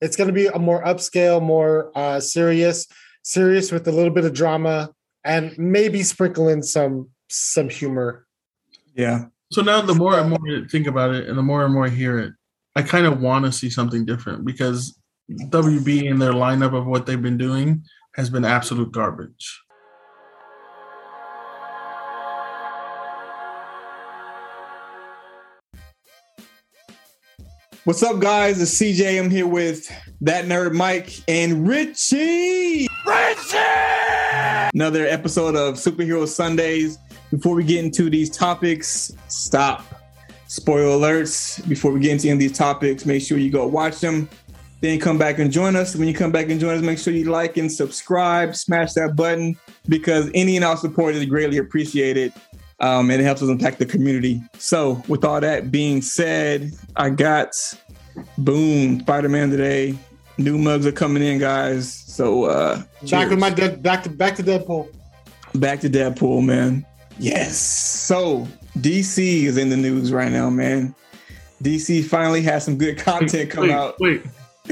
It's going to be a more upscale, more uh, serious, serious with a little bit of drama and maybe sprinkle in some some humor. Yeah. So now the more and more I think about it and the more and more I hear it, I kind of want to see something different because WB and their lineup of what they've been doing has been absolute garbage. What's up, guys? It's CJ. I'm here with that nerd Mike and Richie. Richie! Another episode of Superhero Sundays. Before we get into these topics, stop. Spoiler alerts. Before we get into any of these topics, make sure you go watch them. Then come back and join us. When you come back and join us, make sure you like and subscribe, smash that button because any and all support is greatly appreciated um, and it helps us impact the community. So, with all that being said, I got boom Spider Man today. New mugs are coming in, guys. So, uh, Back cheers. with my dead, back to back to Deadpool. back to Deadpool, man. Yes. So, DC is in the news right now, man. DC finally has some good content come wait, out. Wait,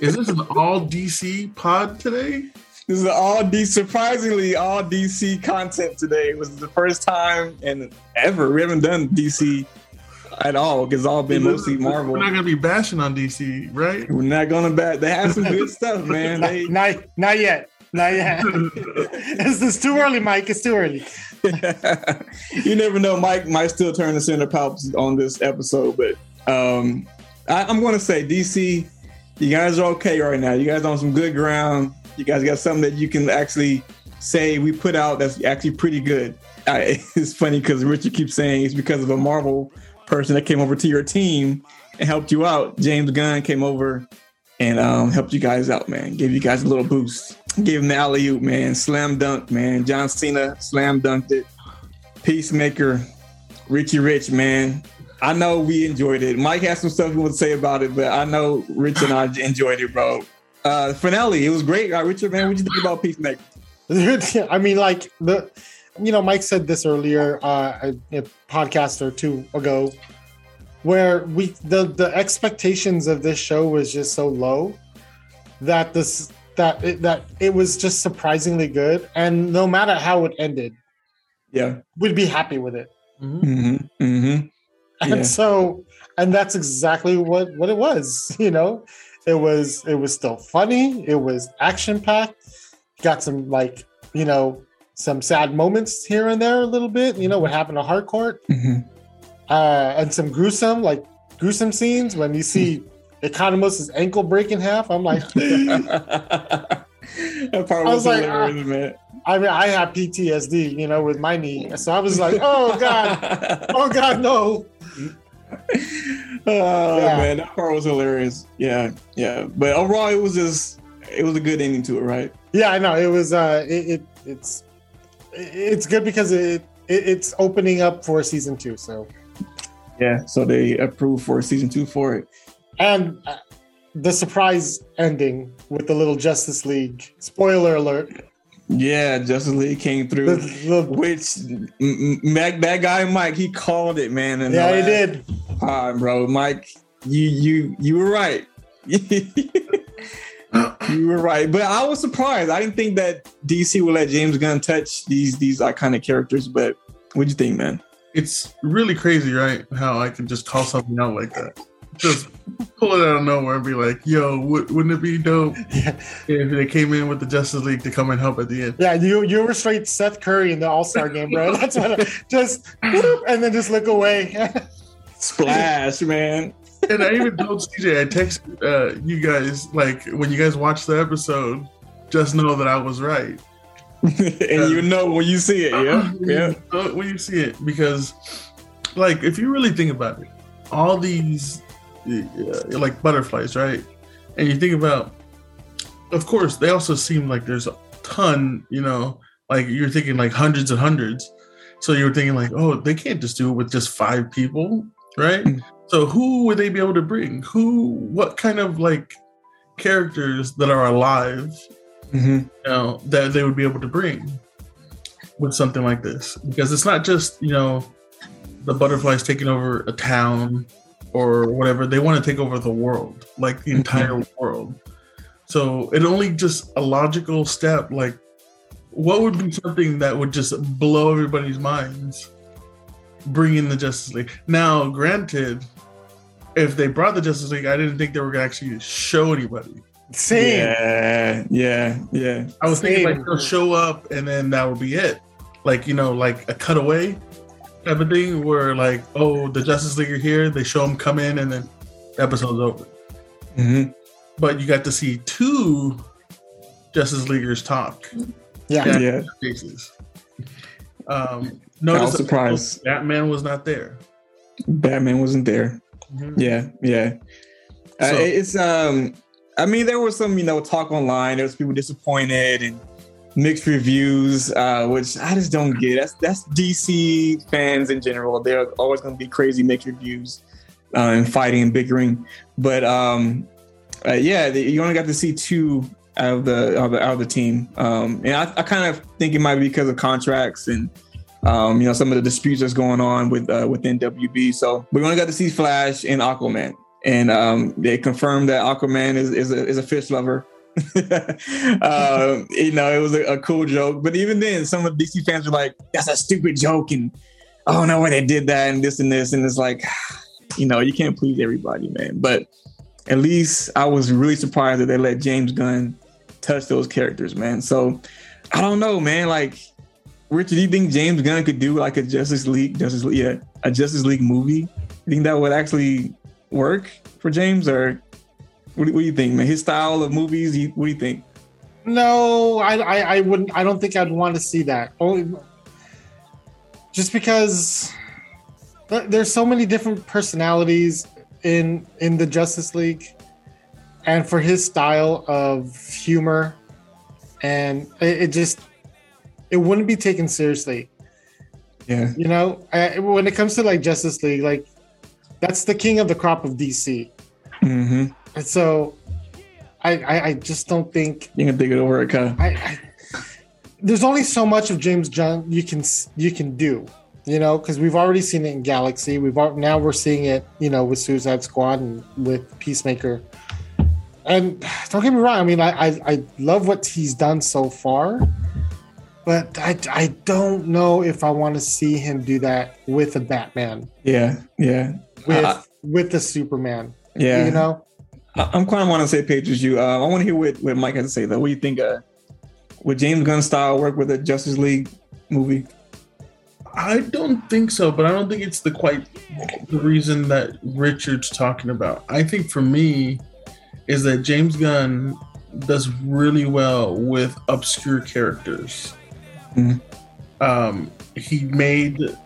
is this an all DC pod today? This is all D surprisingly all DC content today. It was the first time and ever we haven't done DC at all because it's all been mostly Marvel. We're not gonna be bashing on DC, right? We're not gonna bet they have some good stuff, man. They Not, not yet. Not yet. it's, it's too early, Mike. It's too early. you never know. Mike might still turn the center palps on this episode, but um, I, I'm going to say DC, you guys are okay right now. You guys on some good ground. You guys got something that you can actually say we put out that's actually pretty good. I, it's funny because Richard keeps saying it's because of a Marvel person that came over to your team and helped you out. James Gunn came over and um, helped you guys out, man. Gave you guys a little boost. Gave him the alley oop, man. Slam dunk, man. John Cena slam dunked it. Peacemaker, Richie Rich, man. I know we enjoyed it. Mike has some stuff he wants to say about it, but I know Rich and I enjoyed it, bro. Uh, finale, it was great. Uh, Richard, man, what do you think about Peacemaker? I mean, like the, you know, Mike said this earlier, uh, a, a podcast or two ago, where we the the expectations of this show was just so low that this that it, that it was just surprisingly good, and no matter how it ended, Yeah. we'd be happy with it. Mm-hmm. Mm-hmm. And Yeah. so, and that's exactly what what it was. You know, it was it was still funny. It was action packed. Got some like you know some sad moments here and there a little bit. You know what happened to Harcourt, Mm-hmm. uh, and some gruesome like gruesome scenes when you see Economos' ankle break in half. I'm like, that part I was, was like, man. I mean, I have PTSD, you know, with my knee, so I was like, oh god, oh god, no. oh Yeah. man, that part was hilarious. Yeah, yeah. But overall, it was just it was a good ending to it, right? Yeah, I know it was. Uh, it, it it's it's good because it, it it's opening up for season two. So Yeah. So they approved for season two for it. and uh, the surprise ending with the little Justice League spoiler alert. Yeah, Justice League came through. the- Which m- m- Mac, that guy Mike, he called it, man. in the yeah, he did. pod, bro. Mike, you you you were right. you were right, but I was surprised. I didn't think that DC would let James Gunn touch these these iconic characters. But what'd you think, man? It's really crazy, right? How I can just call something out like that. Just pull it out of nowhere and be like, yo, w- wouldn't it be dope Yeah, if they came in with the Justice League to come and help at the end? yeah, you you were straight Steph Curry in the All Star game, bro. That's what. I, just whoop, and then just look away. Splash, man. And I even told CJ, I texted uh, you guys, like, when you guys watch the episode, just know that I was right. and you know when you see it, yeah, yeah. Uh, when you see it because like if you really think about it all these uh, like butterflies right? And you think about of course they also seem like there's a ton you know? Like you're thinking like hundreds and hundreds. So you were thinking like oh they can't just do it with just five people right? Mm. so who would they be able to bring? Who what kind of like characters that are alive hmm you know that they would be able to bring with something like this? Because it's not just you know the butterflies taking over a town or whatever they want to take over the world like the mm-hmm. entire world So it only just a logical step. Like, what would be something that would just blow everybody's minds? Bring in the Justice League. Now, granted, if they brought the Justice League, I didn't think they were gonna actually show anybody. Same. Yeah, yeah, yeah. I was thinking like they'll show up and then that would be it. Like, you know, like a cutaway type of thing where like, oh, the Justice League are here, they show them come in and then the episode's over. hmm But you got to see two Justice Leaguers talk Yeah. Yeah. Yeah. faces. Um I notice was that surprised. Batman was not there. Batman wasn't there. Mhm. Yeah, yeah. Uh, it's um. I mean, there was some you know talk online. There was people disappointed and mixed reviews, uh, which I just don't get. That's that's DC fans in general. They're always going to be crazy mixed reviews uh, and fighting and bickering. But um, uh, yeah, the, you only got to see two out of the out of the, out of the team, um, and I, I kind of think it might be because of contracts and um, you know, some of the disputes that's going on with uh, within WB. So we only got to see Flash and Aquaman, and um, they confirmed that Aquaman is is a, is a fish lover. Um, you know, it was a, a cool joke, but even then, some of the DC fans were like, "That's a stupid joke," and I don't know why they did that, and this and this, and it's like, you know, you can't please everybody, man. But at least I was really surprised that they let James Gunn touch those characters, man. So I don't know, man. Like Richard, do you think James Gunn could do like a Justice League, Justice League, yeah, a Justice League movie? You think that would actually work for James, or what, do- what do you think, man? His style of movies, you, what do you think? No, I, I, I wouldn't. I don't think I'd want to see that. Only just because there's so many different personalities in in the Justice League, and for his style of humor, and it, it just it wouldn't be taken seriously. Yeah, You know, I, when it comes to like Justice League, like that's the king of the crop of DC, mm-hmm. And so I, I, I just don't think you can think it over, okay? I, I there's only so much of James Gunn you can you can do, you know, because we've already seen it in Galaxy. We've now we're seeing it, you know, with Suicide Squad and with Peacemaker. And don't get me wrong, I mean, I I, I love what he's done so far, but I I don't know if I want to see him do that with a Batman, Yeah, yeah, with Uh, with a Superman. yeah. You know, I'm kind of on the same page as you. Uh, I want to hear what, what Mike has to say though. What do you think? Uh, would James Gunn style work with a Justice League movie? I don't think so, but I don't think it's the quite the reason that Richard's talking about. I think for me is that James Gunn does really well with obscure characters. Mhm. Um, he made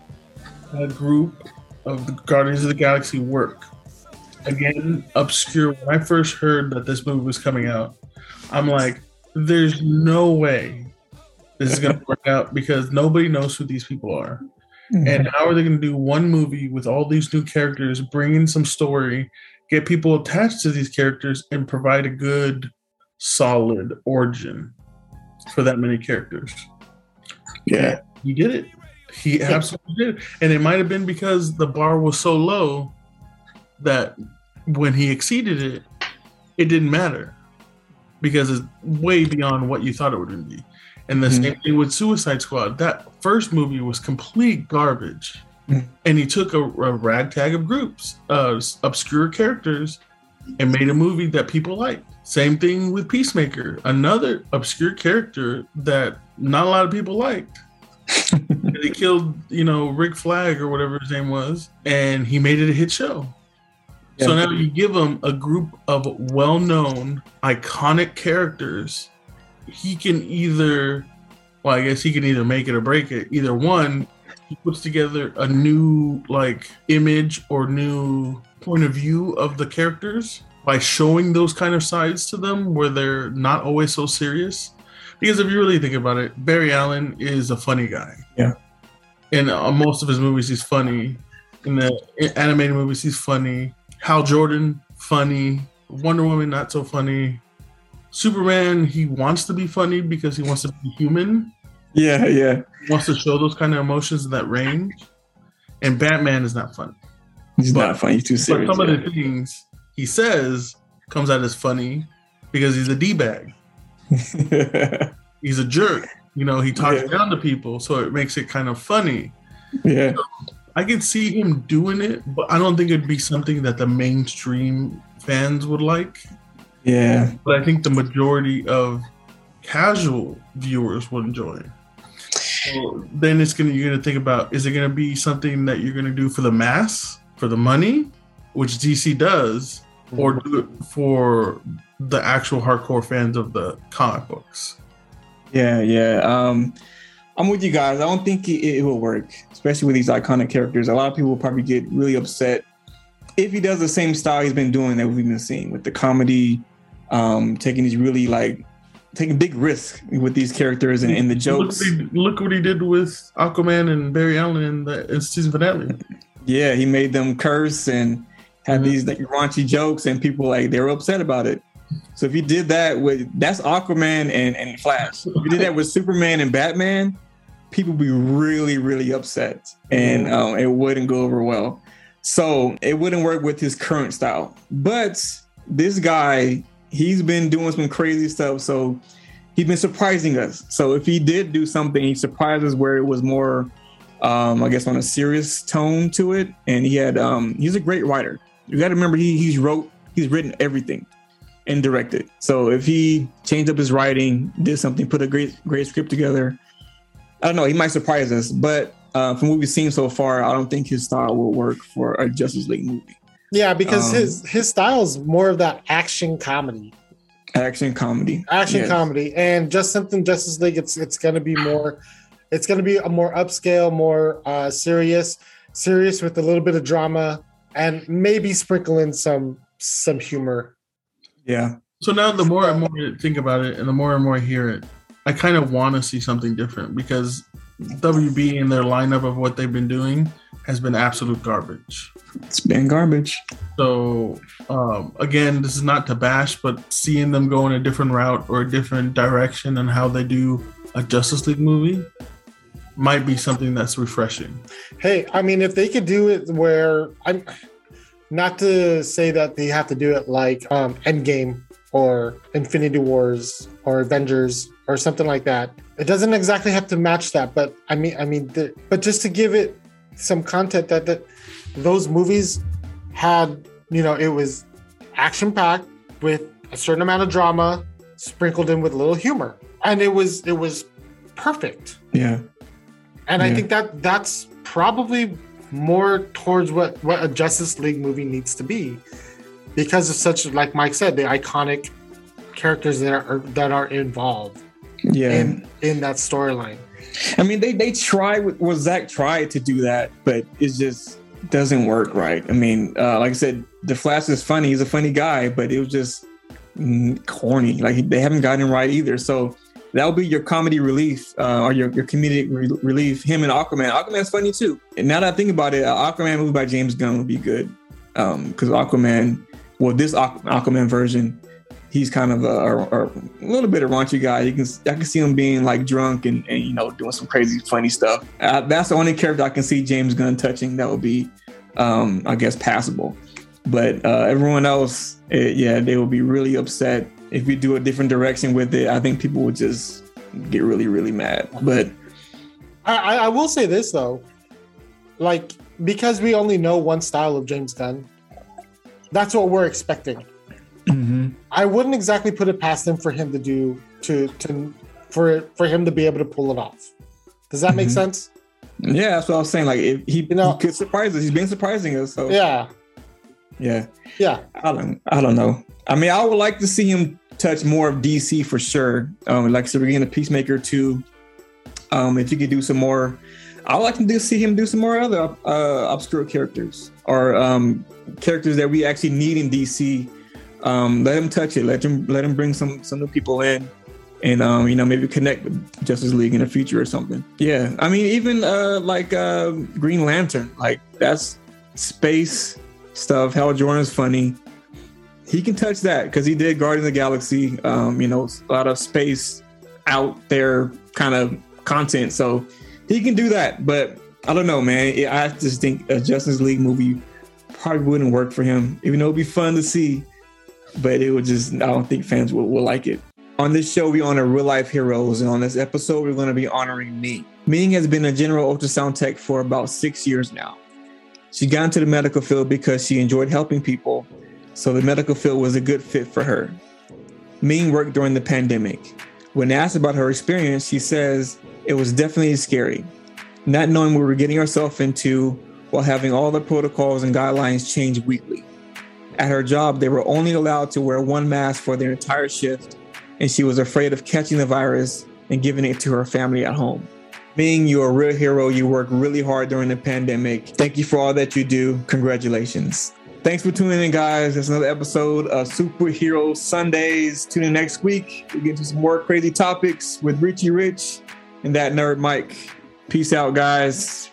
a group of the Guardians of the Galaxy work. Again, obscure. When I first heard that this movie was coming out, I'm like, there's no way this is going to work out because nobody knows who these people are. Mm-hmm. And how are they going to do one movie with all these new characters, bring in some story, get people attached to these characters, and provide a good, solid origin for that many characters? yeah, He did it. He absolutely did. it. And it might have been because the bar was so low that when he exceeded it, it didn't matter because it's way beyond what you thought it would be. And the Mhm. same thing with Suicide Squad. That first movie was complete garbage. Mhm. And he took a, a ragtag of groups, uh, obscure characters, and made a movie that people liked. Same thing with Peacemaker, another obscure character that not a lot of people liked. and he killed, you know, Rick Flag or whatever his name was, and he made it a hit show. So now you give him a group of well-known, iconic characters. He can either, well, I guess he can either make it or break it. Either one, he puts together a new like image or new point of view of the characters by showing those kind of sides to them where they're not always so serious. Because if you really think about it, Barry Allen is a funny guy. Yeah. In uh, most of his movies, he's funny. In the animated movies, he's funny. Hal Jordan, funny. Wonder Woman, not so funny. Superman, he wants to be funny because he wants to be human. yeah, yeah. He wants to show those kind of emotions in that range. And Batman is not funny. He's But- not funny. He's too But serious. some of the things he says comes out as funny because he's a d bag. He's a jerk. You know, he talks Yeah. down to people, so it makes it kind of funny. yeah. I can see him doing it, but I don't think it'd be something that the mainstream fans would like. Yeah. But I think the majority of casual viewers would enjoy it. So then it's gonna you're gonna think about is it gonna be something that you're gonna do for the mass, for the money, which DC does, or do it for the actual hardcore fans of the comic books? Yeah, yeah. Um, I'm with you guys. I don't think it, it will work, especially with these iconic characters. A lot of people will probably get really upset if he does the same style he's been doing that we've been seeing with the comedy, um, taking these really like taking big risks with these characters and, and the Look jokes. what, he, look what he did with Aquaman and Barry Allen in the in season finale. Yeah, he made them curse and had Mhm. these like raunchy jokes, and people like they were upset about it. So if you did that with that's Aquaman and, and Flash. If you did that with Superman and Batman, people be really, really upset. And um, it wouldn't go over well. So it wouldn't work with his current style. But this guy, he's been doing some crazy stuff. So he's been surprising us. So if he did do something, he surprised us where it was more um, I guess on a serious tone to it. And he had um he's a great writer. You gotta remember he he's wrote he's written everything and directed. So if he changed up his writing, did something, put a great great script together, I don't know, he might surprise us. But uh, from what we've seen so far, I don't think his style will work for a Justice League movie. Yeah, because Um, his his style is more of that action comedy, Action comedy. action Yes. comedy, and just something Justice League. It's it's gonna be more, it's gonna be a more upscale, more uh, serious, serious with a little bit of drama, and maybe sprinkle in some some humor. Yeah. So now, the more and more I think about it, and the more and more I hear it, I kind of want to see something different because WB and their lineup of what they've been doing has been absolute garbage. It's been garbage. So um, again, this is not to bash, but seeing them go in a different route or a different direction and how they do a Justice League movie might be something that's refreshing. Hey, I mean, if they could do it where I'm not to say that they have to do it like um, Endgame or Infinity Wars or Avengers or something like that. It doesn't exactly have to match that, but I mean, I mean, the, but just to give it some content that that those movies had, you know, it was action packed with a certain amount of drama sprinkled in with a little humor, and it was it was perfect. Yeah. And I think that that's probably more towards what what a Justice League movie needs to be, because of such like Mike said, the iconic characters that are that are involved Yeah. in in that storyline. I mean, they they try with well, Zack tried to do that, but it just doesn't work right. I mean, uh, like I said, the Flash is funny. He's a funny guy, but it was just corny. Like they haven't gotten it right either. So that'll be your comedy relief uh, or your your comedic re- relief. Him and Aquaman. Aquaman's funny too. And now that I think about it, uh, Aquaman movie by James Gunn would be good because Aquaman, well, this Aqu- Aquaman version. He's kind of a, a, a little bit of raunchy guy. You can I can see him being like drunk and, and you know doing some crazy funny stuff. Uh, that's the only character I can see James Gunn touching that would be, um, I guess, passable. But uh, everyone else, eh, yeah, they will be really upset if we do a different direction with it. I think people would just get really really mad. But I, I I will say this though, like because we only know one style of James Gunn, that's what we're expecting. I wouldn't exactly put it past him for him to do to to for for him to be able to pull it off. Does that make Mhm. sense? yeah, that's what I was saying. Like if he, You know- he could surprise us. He's been surprising us. So Yeah, yeah. yeah. I don't I don't know. I mean, I would like to see him touch more of DC for sure. Um, like I said, we're getting a Peacemaker too. Um, if you could do some more, I to do, see him do some more other uh, obscure characters or um, characters that we actually need in DC. Um, let him touch it. Let him let him bring some some new people in, and um, you know maybe connect with Justice League in the future or something. Yeah, I mean even uh, like uh, Green Lantern, like that's space stuff. Hal Jordan's funny. He can touch that because he did Guardian of the Galaxy. Um, you know, a lot of space out there kind of content, so he can do that. But I don't know, man. I just think a Justice League movie probably wouldn't work for him. Even though it'd be fun to see, but it would just I don't think fans will, will like it. On this show, we honor real life heroes, and on this episode, we're going to be honoring Ming. Ming has been a general ultrasound tech for about six years now. She got into the medical field because she enjoyed helping people, so the medical field was a good fit for her. Ming worked during the pandemic. When asked about her experience, she says it was definitely scary, not knowing what we were getting ourselves into while having all the protocols and guidelines change weekly. At her job, they were only allowed to wear one mask for their entire shift, and she was afraid of catching the virus and giving it to her family at home. Ming you're a real hero. You work really hard during the pandemic. Thank you for all that you do. Congratulations. Thanks for tuning in, guys. That's another episode of Superhero Sundays. Tune in next week. We get into some more crazy topics with Richie Rich and that nerd Mike. Peace out, guys.